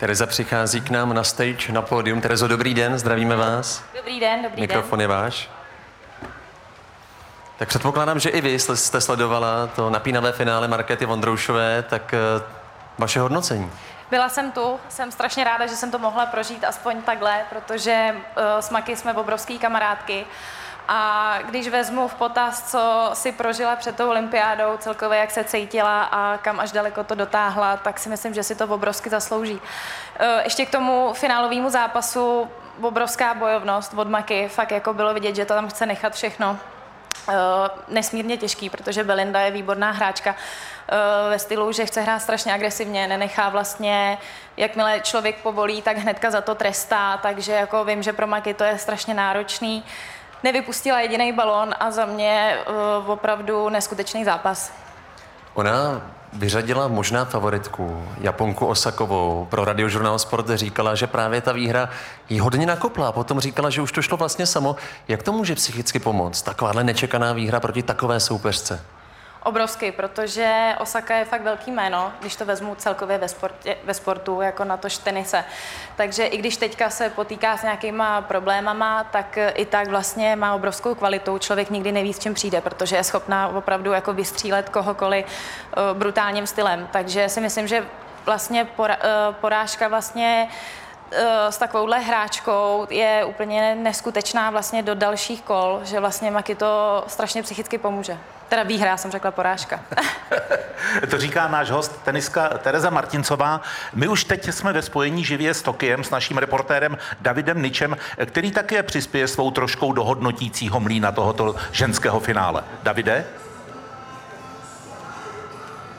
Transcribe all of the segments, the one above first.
Tereza přichází k nám na stage, na pódium. Terezo, dobrý den, zdravíme vás. Dobrý den, dobrý Mikrofon den. je váš. Tak předpokládám, že i vy jste sledovala to napínavé finále Markety Vondroušové, tak eh, vaše hodnocení. Byla jsem tu, jsem strašně ráda, že jsem to mohla prožít aspoň takhle, protože uh, s Maky jsme obrovský kamarádky. A když vezmu v potaz, co si prožila před tou olympiádou, celkově jak se cítila a kam až daleko to dotáhla, tak si myslím, že si to obrovsky zaslouží. Uh, ještě k tomu finálovému zápasu obrovská bojovnost od Maky, fakt jako bylo vidět, že to tam chce nechat všechno. Uh, nesmírně těžký, protože Belinda je výborná hráčka uh, ve stylu, že chce hrát strašně agresivně, nenechá vlastně, jakmile člověk povolí, tak hnedka za to trestá, takže jako vím, že pro Maky to je strašně náročný. Nevypustila jediný balon a za mě uh, opravdu neskutečný zápas. Ona vyřadila možná favoritku, Japonku Osakovou. Pro radiožurnál Sport říkala, že právě ta výhra jí hodně nakopla. Potom říkala, že už to šlo vlastně samo. Jak to může psychicky pomoct? Takováhle nečekaná výhra proti takové soupeřce? Obrovský, protože Osaka je fakt velký jméno, když to vezmu celkově ve, sportě, ve sportu, jako na tož tenise. Takže i když teďka se potýká s nějakýma problémama, tak i tak vlastně má obrovskou kvalitu. Člověk nikdy neví, s čím přijde, protože je schopná opravdu jako vystřílet kohokoliv uh, brutálním stylem. Takže si myslím, že vlastně uh, porážka vlastně s takovouhle hráčkou je úplně neskutečná vlastně do dalších kol, že vlastně Maki to strašně psychicky pomůže. Teda výhra, jsem řekla porážka. to říká náš host, teniska Tereza Martincová. My už teď jsme ve spojení živě s Tokiem, s naším reportérem Davidem Ničem, který také přispěje svou troškou do hodnotícího mlína tohoto ženského finále. Davide?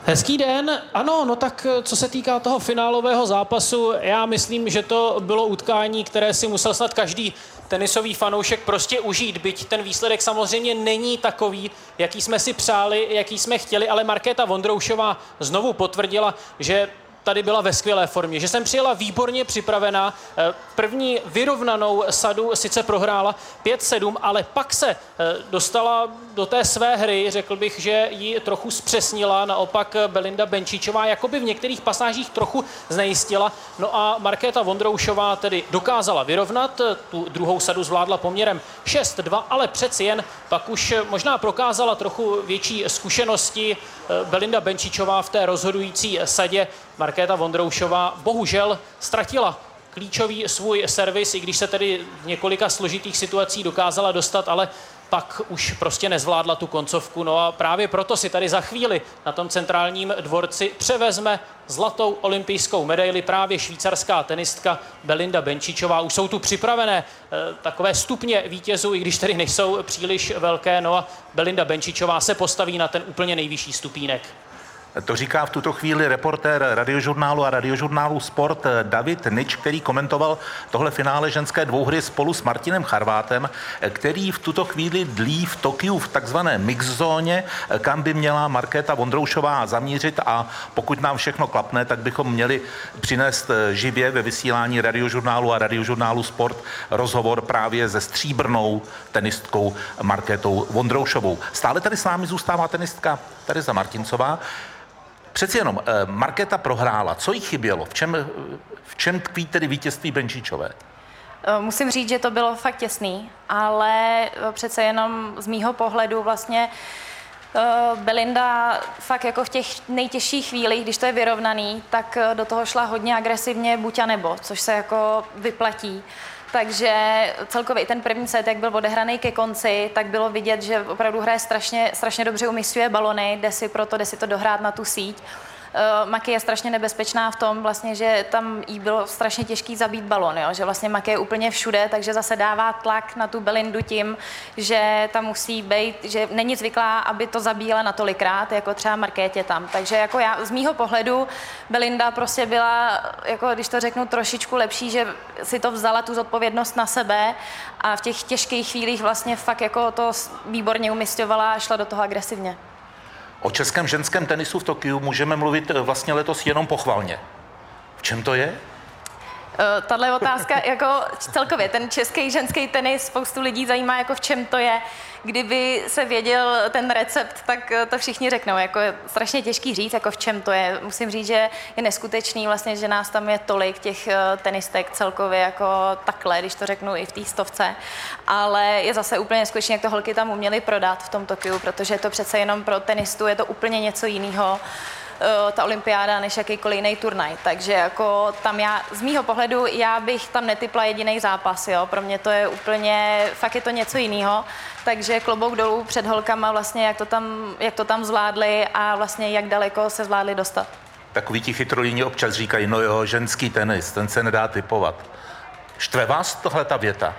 Hezký den. Ano, no tak co se týká toho finálového zápasu, já myslím, že to bylo utkání, které si musel snad každý tenisový fanoušek prostě užít, byť ten výsledek samozřejmě není takový, jaký jsme si přáli, jaký jsme chtěli, ale Markéta Vondroušová znovu potvrdila, že tady byla ve skvělé formě, že jsem přijela výborně připravená. Eh, první vyrovnanou sadu sice prohrála 5-7, ale pak se eh, dostala do té své hry, řekl bych, že ji trochu zpřesnila, naopak Belinda Benčíčová jakoby v některých pasážích trochu znejistila. No a Markéta Vondroušová tedy dokázala vyrovnat, tu druhou sadu zvládla poměrem 6-2, ale přeci jen pak už možná prokázala trochu větší zkušenosti Belinda Benčíčová v té rozhodující sadě. Markéta Vondroušová bohužel ztratila klíčový svůj servis, i když se tedy v několika složitých situacích dokázala dostat, ale pak už prostě nezvládla tu koncovku. No a právě proto si tady za chvíli na tom centrálním dvorci převezme zlatou olympijskou medaili právě švýcarská tenistka Belinda Benčičová. Už jsou tu připravené e, takové stupně vítězů, i když tedy nejsou příliš velké. No a Belinda Benčičová se postaví na ten úplně nejvyšší stupínek. To říká v tuto chvíli reportér radiožurnálu a radiožurnálu Sport David Nič, který komentoval tohle finále ženské dvouhry spolu s Martinem Charvátem, který v tuto chvíli dlí v Tokiu v takzvané mix zóně, kam by měla Markéta Vondroušová zamířit a pokud nám všechno klapne, tak bychom měli přinést živě ve vysílání radiožurnálu a radiožurnálu Sport rozhovor právě se stříbrnou tenistkou Markétou Vondroušovou. Stále tady s námi zůstává tenistka Tereza Martincová. Přeci jenom, eh, Markéta prohrála. Co jí chybělo? V čem, v čem tkví tedy vítězství Benčíčové? Eh, musím říct, že to bylo fakt těsný, ale eh, přece jenom z mýho pohledu vlastně Belinda fakt jako v těch nejtěžších chvílích, když to je vyrovnaný, tak do toho šla hodně agresivně buď a nebo, což se jako vyplatí. Takže celkově i ten první set, jak byl odehraný ke konci, tak bylo vidět, že opravdu hraje strašně, strašně dobře umístuje balony, jde si proto, jde si to dohrát na tu síť. Uh, Maki je strašně nebezpečná v tom, vlastně, že tam jí bylo strašně těžký zabít balon, jo? že vlastně Maki je úplně všude, takže zase dává tlak na tu Belindu tím, že tam musí být, že není zvyklá, aby to zabíjela na tolikrát, jako třeba Markétě tam. Takže jako já z mýho pohledu Belinda prostě byla, jako když to řeknu, trošičku lepší, že si to vzala tu zodpovědnost na sebe a v těch těžkých chvílích vlastně fakt jako to výborně umistovala a šla do toho agresivně. O českém ženském tenisu v Tokiu můžeme mluvit eh, vlastně letos jenom pochvalně. V čem to je? Uh, tahle otázka, jako celkově, ten český ženský tenis, spoustu lidí zajímá, jako v čem to je. Kdyby se věděl ten recept, tak to všichni řeknou. Jako je strašně těžký říct, jako v čem to je. Musím říct, že je neskutečný vlastně, že nás tam je tolik těch tenistek celkově jako takhle, když to řeknu i v té stovce. Ale je zase úplně neskutečné, jak to holky tam uměly prodat v tom Tokiu, protože je to přece jenom pro tenistu je to úplně něco jiného. Eh, ta olympiáda než jakýkoliv jiný turnaj. Takže jako tam já, z mýho pohledu, já bych tam netypla jediný zápas, jo. Pro mě to je úplně, fakt je to něco jiného. Takže klobouk dolů před holkama vlastně, jak to tam, jak to tam zvládli a vlastně jak daleko se zvládli dostat. Takový ti chytrolíni občas říkají, no jo, ženský tenis, ten se nedá typovat. Štve vás tohle ta věta?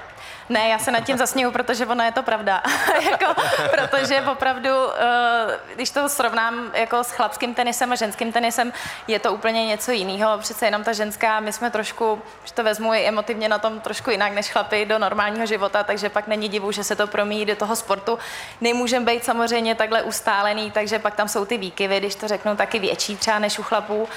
Ne, já se nad tím zasněju, protože ono je to pravda. jako, protože opravdu, eh, když to srovnám jako s chlapským tenisem a ženským tenisem, je to úplně něco jiného. Přece jenom ta ženská, my jsme trošku, že to vezmu i emotivně na tom trošku jinak než chlapy do normálního života, takže pak není divu, že se to promíjí do toho sportu. Nemůžeme být samozřejmě takhle ustálený, takže pak tam jsou ty výkyvy, když to řeknu, taky větší třeba než u chlapů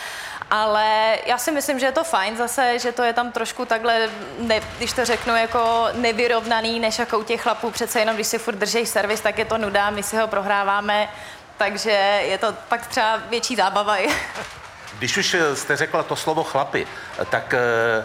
ale já si myslím, že je to fajn zase, že to je tam trošku takhle, ne, když to řeknu, jako nevyrovnaný, než jako u těch chlapů. Přece jenom, když si furt drží servis, tak je to nuda, my si ho prohráváme, takže je to pak třeba větší zábava. Když už jste řekla to slovo chlapy, tak eh,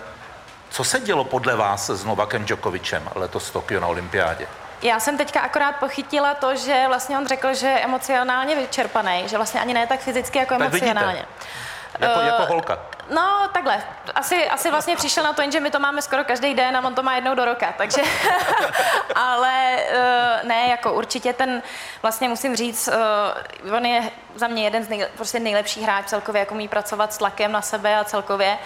co se dělo podle vás s Novakem Djokovicem letos v Tokio na olympiádě? Já jsem teďka akorát pochytila to, že vlastně on řekl, že je emocionálně vyčerpaný, že vlastně ani ne tak fyzicky, jako tak emocionálně. Vidíte. Jako, uh, jako holka. No, takhle. Asi, asi vlastně přišel na to, že my to máme skoro každý den a on to má jednou do roka, takže... ale uh, ne, jako určitě ten, vlastně musím říct, uh, on je za mě jeden z nej, prostě nejlepších hráč celkově, jako umí pracovat s tlakem na sebe a celkově.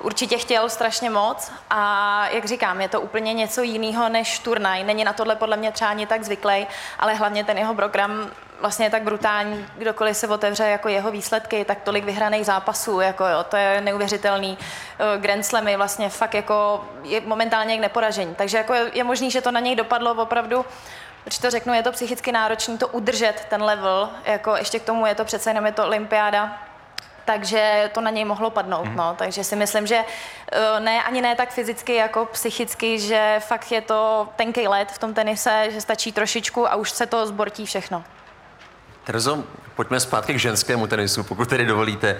Určitě chtěl strašně moc a jak říkám, je to úplně něco jiného než turnaj. Není na tohle podle mě třeba ani tak zvyklý, ale hlavně ten jeho program vlastně je tak brutální, kdokoliv se otevře jako jeho výsledky, tak tolik vyhraných zápasů, jako jo, to je neuvěřitelný. Eh, Grand Slamy vlastně fakt jako je momentálně jak neporažení. Takže jako je, je možný, že to na něj dopadlo opravdu když to řeknu, je to psychicky náročné to udržet, ten level, jako ještě k tomu je to přece jenom je to olympiáda, takže to na něj mohlo padnout. Mm. No. Takže si myslím, že eh, ne, ani ne tak fyzicky, jako psychicky, že fakt je to tenký let v tom tenise, že stačí trošičku a už se to zbortí všechno. Terezo, pojďme zpátky k ženskému tenisu, pokud tedy dovolíte.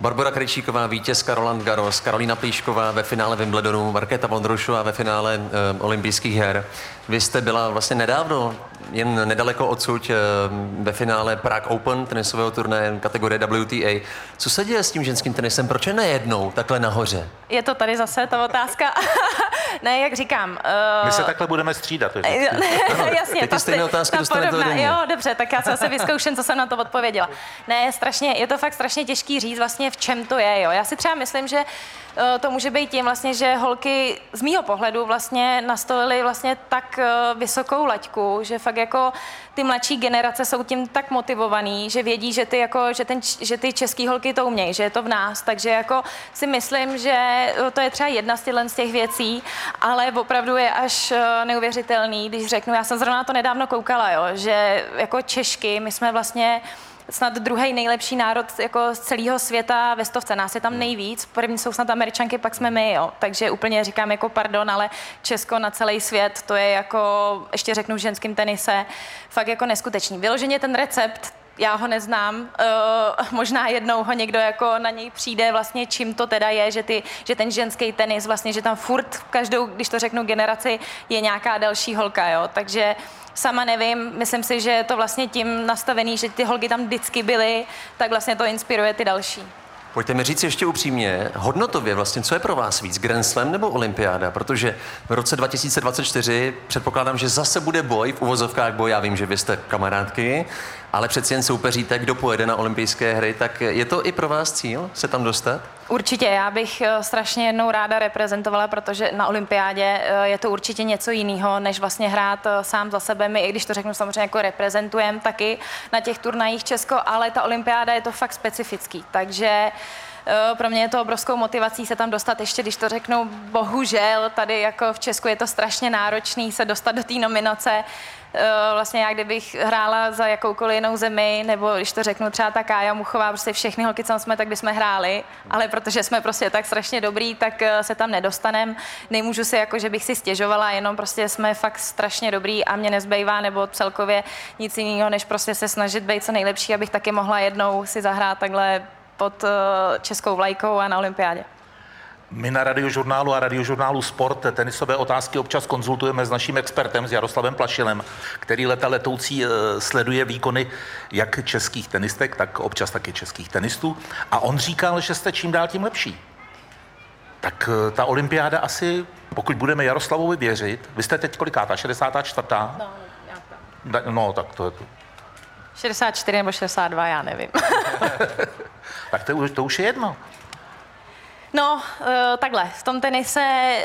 Barbara Krejčíková, vítězka Roland Garros, Karolina Plíšková ve finále Wimbledonu, Markéta Vondrušová ve finále e, olympijských her. Vy jste byla vlastně nedávno, jen nedaleko odsud, e, ve finále Prague Open tenisového turnaje kategorie WTA. Co se děje s tím ženským tenisem? Proč je nejednou takhle nahoře? Je to tady zase ta otázka. ne, jak říkám. Uh... My se takhle budeme střídat. To je Jasně, Ty, ty stejné otázky dostanete Jo, dobře, tak já se zase vyzkouším, co jsem na to odpověděla. Ne, strašně, je to fakt strašně těžký říct vlastně, v čem to je. Jo. Já si třeba myslím, že uh, to může být tím vlastně, že holky z mýho pohledu vlastně nastolily vlastně tak uh, vysokou laťku, že fakt jako ty mladší generace jsou tím tak motivovaný, že vědí, že ty, jako, že ten, že ty český holky to umějí, že je to v nás. Takže jako si myslím, že to je třeba jedna z, těch věcí, ale opravdu je až neuvěřitelný, když řeknu, já jsem zrovna na to nedávno koukala, jo, že jako Češky, my jsme vlastně snad druhý nejlepší národ jako z celého světa ve stovce. Nás je tam hmm. nejvíc. První jsou snad američanky, pak jsme my, jo. Takže úplně říkám jako pardon, ale Česko na celý svět, to je jako, ještě řeknu v ženském tenise, fakt jako neskutečný. Vyloženě ten recept, já ho neznám, uh, možná jednou ho někdo jako na něj přijde vlastně, čím to teda je, že, ty, že ten ženský tenis vlastně, že tam furt každou, když to řeknu generaci, je nějaká další holka, jo, takže sama nevím, myslím si, že je to vlastně tím nastavený, že ty holky tam vždycky byly, tak vlastně to inspiruje ty další. Pojďte mi říct ještě upřímně, hodnotově vlastně, co je pro vás víc, Grand Slam nebo Olympiáda? Protože v roce 2024 předpokládám, že zase bude boj, v uvozovkách boj, já vím, že vy jste kamarádky, ale přeci jen soupeříte, kdo pojede na olympijské hry, tak je to i pro vás cíl se tam dostat? Určitě, já bych eh, strašně jednou ráda reprezentovala, protože na olympiádě eh, je to určitě něco jiného, než vlastně hrát eh, sám za sebe. My, i když to řeknu samozřejmě jako reprezentujeme taky na těch turnajích Česko, ale ta olympiáda je to fakt specifický, takže eh, pro mě je to obrovskou motivací se tam dostat, ještě když to řeknu, bohužel, tady jako v Česku je to strašně náročný se dostat do té nominace, Eh, vlastně já kdybych hrála za jakoukoliv jinou zemi, nebo když to řeknu třeba ta Kája Muchová, prostě všechny holky, co jsme, tak bychom hráli, ale protože jsme prostě tak strašně dobrý, tak eh, se tam nedostanem. Nemůžu si jako, že bych si stěžovala, jenom prostě jsme fakt strašně dobrý a mě nezbývá, nebo celkově nic jiného, než prostě se snažit být co nejlepší, abych taky mohla jednou si zahrát takhle pod eh, českou vlajkou a na olympiádě. My na radiožurnálu a radiožurnálu Sport tenisové otázky občas konzultujeme s naším expertem, s Jaroslavem Plašilem, který leta letoucí eh, sleduje výkony jak českých tenistek, tak občas taky českých tenistů. A on říkal, že jste čím dál tím lepší. Tak eh, ta olympiáda asi, pokud budeme Jaroslavovi věřit, vy jste teď kolikátá, 64. No, no tak to je to. 64 nebo 62, já nevím. tak to, to už je jedno. No, uh, takhle, v tom tenise,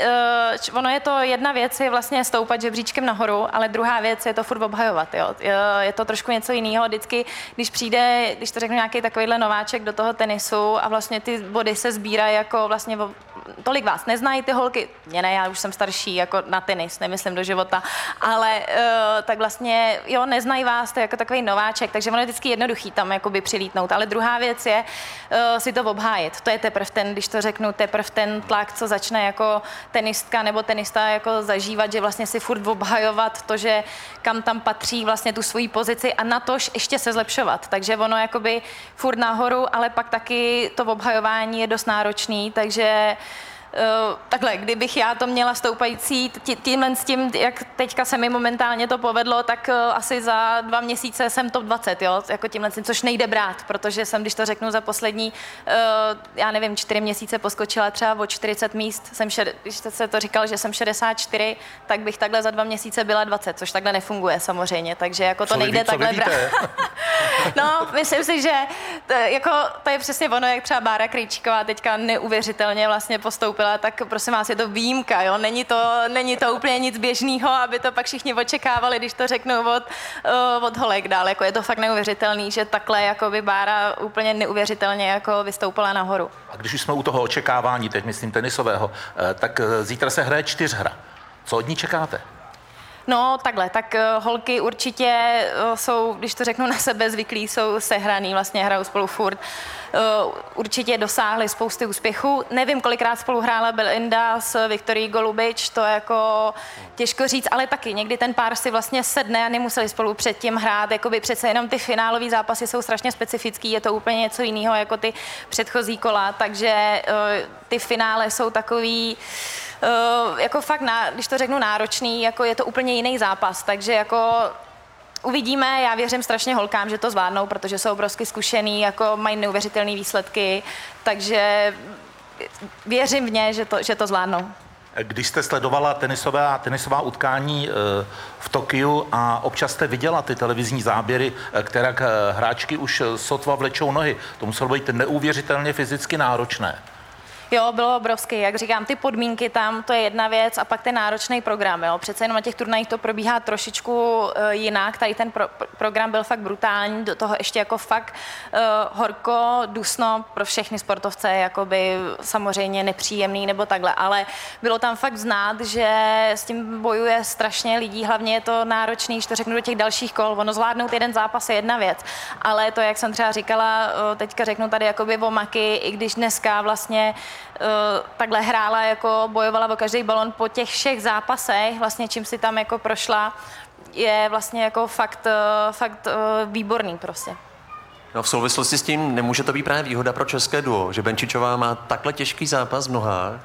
uh, ono je to jedna věc, je vlastně stoupat žebříčkem nahoru, ale druhá věc je to furt obhajovat, jo. Je to trošku něco jiného. Vždycky, když přijde, když to řeknu nějaký takovýhle nováček do toho tenisu a vlastně ty body se sbírají jako vlastně tolik vás neznají ty holky, mě ne, já už jsem starší jako na tenis, nemyslím do života, ale uh, tak vlastně, jo, neznají vás, to je jako takový nováček, takže ono je vždycky jednoduchý tam jakoby přilítnout, ale druhá věc je uh, si to obhájit, to je teprve ten, když to řeknu, teprve ten tlak, co začne jako tenistka nebo tenista jako zažívat, že vlastně si furt obhajovat to, že kam tam patří vlastně tu svoji pozici a na tož ještě se zlepšovat, takže ono jakoby furt nahoru, ale pak taky to obhajování je dost náročný, takže takhle, kdybych já to měla stoupající tímhle s tím, jak teďka se mi momentálně to povedlo, tak uh, asi za dva měsíce jsem top 20, jo, jako tímhle tím, což nejde brát, protože jsem, když to řeknu za poslední, uh, já nevím, čtyři měsíce poskočila třeba o 40 míst, jsem šed, když se to říkal, že jsem 64, tak bych takhle za dva měsíce byla 20, což takhle nefunguje samozřejmě, takže jako to co nejde vy, takhle brát. no, myslím si, že to, jako, to je přesně ono, jak třeba Bára Krejčíková teďka neuvěřitelně vlastně postoupila koupila, tak prosím vás, je to výjimka, jo? Není to, není to úplně nic běžného, aby to pak všichni očekávali, když to řeknu od, uh, od holek dál. Jako je to fakt neuvěřitelný, že takhle jako by Bára úplně neuvěřitelně jako vystoupila nahoru. A když už jsme u toho očekávání, teď myslím tenisového, eh, tak eh, zítra se hraje čtyřhra. Co od ní čekáte? No takhle, tak uh, holky určitě uh, jsou, když to řeknu na sebe, zvyklí, jsou sehraný, vlastně hrajou spolu furt. Uh, určitě dosáhly spousty úspěchů. Nevím, kolikrát spolu hrála Belinda s Viktorií Golubič, to je jako těžko říct, ale taky někdy ten pár si vlastně sedne a nemuseli spolu předtím hrát, jakoby přece jenom ty finálové zápasy jsou strašně specifický, je to úplně něco jiného jako ty předchozí kola, takže ty finále jsou takový uh, jako fakt, na, když to řeknu náročný, jako je to úplně jiný zápas, takže jako Uvidíme, já věřím strašně holkám, že to zvládnou, protože jsou obrovsky zkušený, jako mají neuvěřitelné výsledky, takže věřím v ně, že to, že to zvládnou. Když jste sledovala tenisové a tenisová utkání eh, v Tokiu a občas jste viděla ty televizní záběry, eh, které hráčky už sotva vlečou nohy, to muselo být neuvěřitelně fyzicky náročné. Jo, bylo obrovský. Jak říkám, ty podmínky tam, to je jedna věc a pak ten náročný program. Jo. Přece jenom na těch turnajích to probíhá trošičku uh, jinak. Tady ten pro, program byl fakt brutální, do toho ještě jako fakt uh, horko, dusno pro všechny sportovce, jakoby samozřejmě nepříjemný nebo takhle, ale bylo tam fakt znát, že s tím bojuje strašně lidí, hlavně je to náročný, když to řeknu do těch dalších kol. Ono zvládnout jeden zápas je jedna věc, ale to, jak jsem třeba říkala, uh, teďka řeknu tady jakoby o maky, i když dneska vlastně takhle hrála, jako bojovala o každý balon po těch všech zápasech, vlastně čím si tam jako prošla, je vlastně jako fakt, eh, fakt eh, výborný prostě. No v souvislosti s tím nemůže to být právě výhoda pro české duo, že Benčičová má takhle těžký zápas v nohách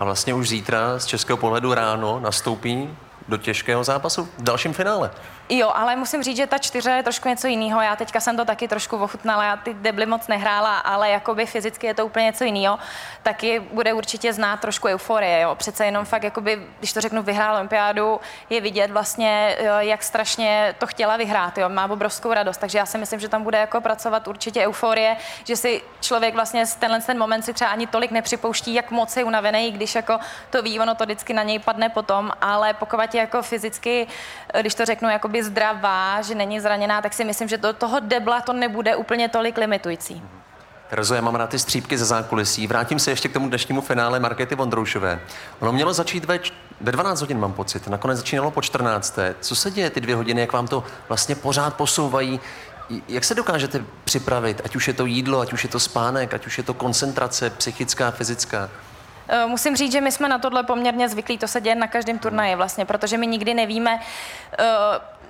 a vlastně už zítra z českého pohledu ráno nastoupí do těžkého zápasu v dalším finále. Jo, ale musím říct, že ta čtyře je trošku něco jiného. Já teďka jsem to taky trošku ochutnala, já ty debly moc nehrála, ale jakoby fyzicky je to úplně něco jiného. Taky bude určitě znát trošku euforie, jo. Přece jenom fakt, jakoby, když to řeknu, vyhrál olympiádu, je vidět vlastně, jak strašně to chtěla vyhrát, jo. Má obrovskou radost, takže já si myslím, že tam bude jako pracovat určitě euforie, že si člověk vlastně tenhle ten moment si třeba ani tolik nepřipouští, jak moc je unavený, když jako to ví, ono to vždycky na něj padne potom, ale pokud je jako fyzicky, když to řeknu, jako jakoby zdravá, že není zraněná, tak si myslím, že do toho debla to nebude úplně tolik limitující. Terezo, já mám rád ty střípky ze zákulisí. Vrátím se ještě k tomu dnešnímu finále Markety Vondroušové. Ono mělo začít ve, ve 12 hodin, mám pocit. Nakonec začínalo po 14. Co se děje ty dvě hodiny, jak vám to vlastně pořád posouvají? Jak se dokážete připravit, ať už je to jídlo, ať už je to spánek, ať už je to koncentrace psychická, fyzická? Eh, musím říct, že my jsme na tohle poměrně zvyklí, to se děje na každém turnaji vlastně, protože my nikdy nevíme, eh,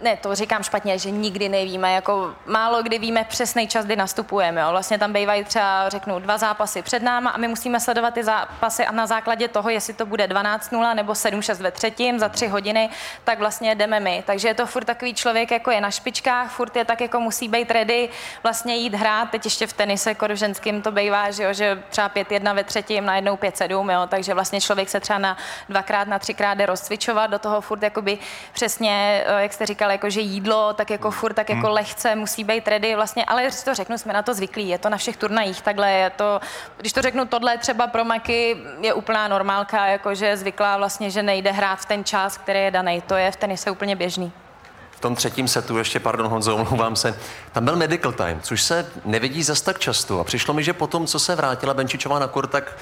ne, to říkám špatně, že nikdy nevíme, jako málo kdy víme přesný čas, kdy nastupujeme. Jo. Vlastně tam bývají třeba, řeknu, dva zápasy před náma a my musíme sledovat ty zápasy a na základě toho, jestli to bude 12-0 nebo 7-6 ve třetím za tři hodiny, tak vlastně jdeme my. Takže je to furt takový člověk, jako je na špičkách, furt je tak, jako musí být ready, vlastně jít hrát. Teď ještě v tenise, jako v ženským to bývá, že, jo, že třeba 5-1 ve třetím, najednou 5-7, jo. takže vlastně člověk se třeba na dvakrát, na třikrát jde rozcvičovat, do toho furt jakoby přesně, eh, jak jste říkal, říkal, jako, že jídlo tak jako furt, tak jako hmm. lehce musí být ready vlastně, ale když to řeknu, jsme na to zvyklí, je to na všech turnajích takhle, je to, když to řeknu, tohle třeba pro Maky je úplná normálka, jako že zvyklá vlastně, že nejde hrát v ten čas, který je daný, to je v tenise úplně běžný. V tom třetím setu, ještě pardon Honzo, omlouvám se, tam byl medical time, což se nevidí zas tak často a přišlo mi, že potom, co se vrátila Benčičová na kur, tak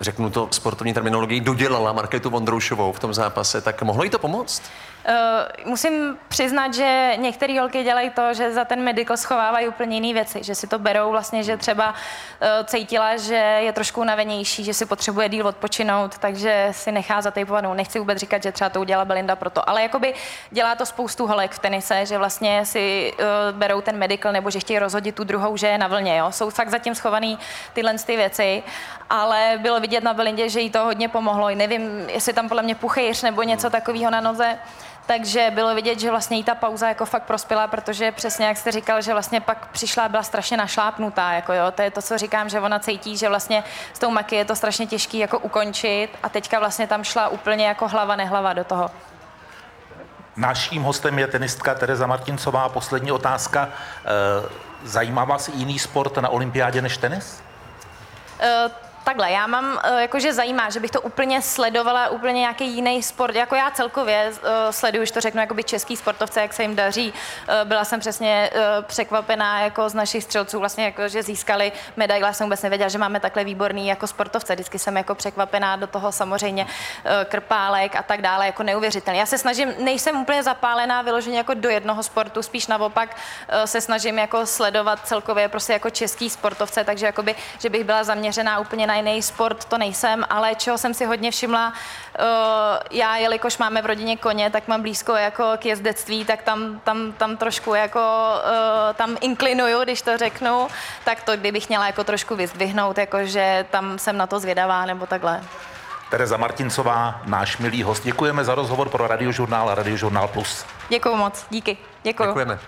řeknu to sportovní terminologii, dodělala Marketu Vondroušovou v tom zápase, tak mohlo jí to pomoct? Uh, musím přiznat, že některé holky dělají to, že za ten medical schovávají úplně jiné věci, že si to berou vlastně, že třeba uh, cítila, že je trošku unavenější, že si potřebuje díl odpočinout, takže si nechá zatejpovat. No, nechci vůbec říkat, že třeba to udělala Belinda proto, ale jakoby dělá to spoustu holek v tenise, že vlastně si uh, berou ten medical nebo že chtějí rozhodit tu druhou, že je na vlně. Jo? Jsou fakt zatím schovaný tyhle ty věci, ale bylo vidět na Belindě, že jí to hodně pomohlo. Nevím, jestli tam podle mě puchejř nebo něco takového na noze, takže bylo vidět, že vlastně jí ta pauza jako fakt prospěla, protože přesně jak jste říkal, že vlastně pak přišla byla strašně našlápnutá, jako jo, to je to, co říkám, že ona cítí, že vlastně s tou maky je to strašně těžký jako ukončit a teďka vlastně tam šla úplně jako hlava nehlava do toho. Naším hostem je tenistka Tereza Martincová. Poslední otázka. Eh, zajímá vás jiný sport na olympiádě než tenis? Uh, Takhle, já mám, eh, jakože zajímá, že bych to úplně sledovala, úplně nějaký jiný sport. Jako já celkově uh, sleduju, už to řeknu, jakoby český sportovce, jak se jim daří. Uh, byla jsem přesně překvapená jako z našich střelců, vlastně jako, že získali medaile. jsem vůbec nevěděla, že máme takhle výborný jako sportovce. Vždycky jsem jako překvapená do toho samozřejmě krpálek a tak dále, jako neuvěřitelný. Já se snažím, nejsem úplně zapálená vyloženě jako do jednoho sportu, spíš naopak se snažím jako sledovat celkově prostě jako český sportovce, takže jakoby, že bych byla zaměřená úplně na na jiný sport to nejsem, ale čeho jsem si hodně všimla, uh, já, jelikož máme v rodině koně, tak mám blízko jako k jezdectví, tak tam, tam, tam trošku jako uh, tam inklinuju, když to řeknu, tak to kdybych měla jako trošku vyzdvihnout, jakože tam jsem na to zvědavá nebo takhle. Tereza Martincová, náš milý host. Děkujeme za rozhovor pro Radiožurnál a Radiožurnál Plus. Děkuji moc, díky. Děkuji. Děkujeme.